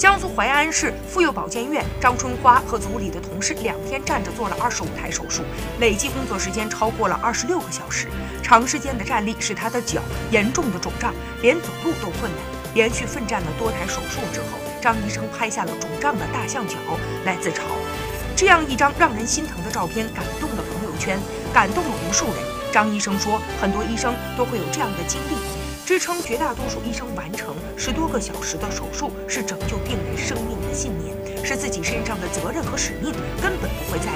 江苏淮安市妇幼保健院张春花和组里的同事两天站着做了二十五台手术，累计工作时间超过了二十六个小时。长时间的站立使她的脚严重的肿胀，连走路都困难。连续奋战了多台手术之后，张医生拍下了肿胀的大象脚来自嘲。这样一张让人心疼的照片感动了朋友圈，感动了无数人。张医生说，很多医生都会有这样的经历。支撑绝大多数医生完成十多个小时的手术，是拯救病人生命的信念，是自己身上的责任和使命，根本不会在。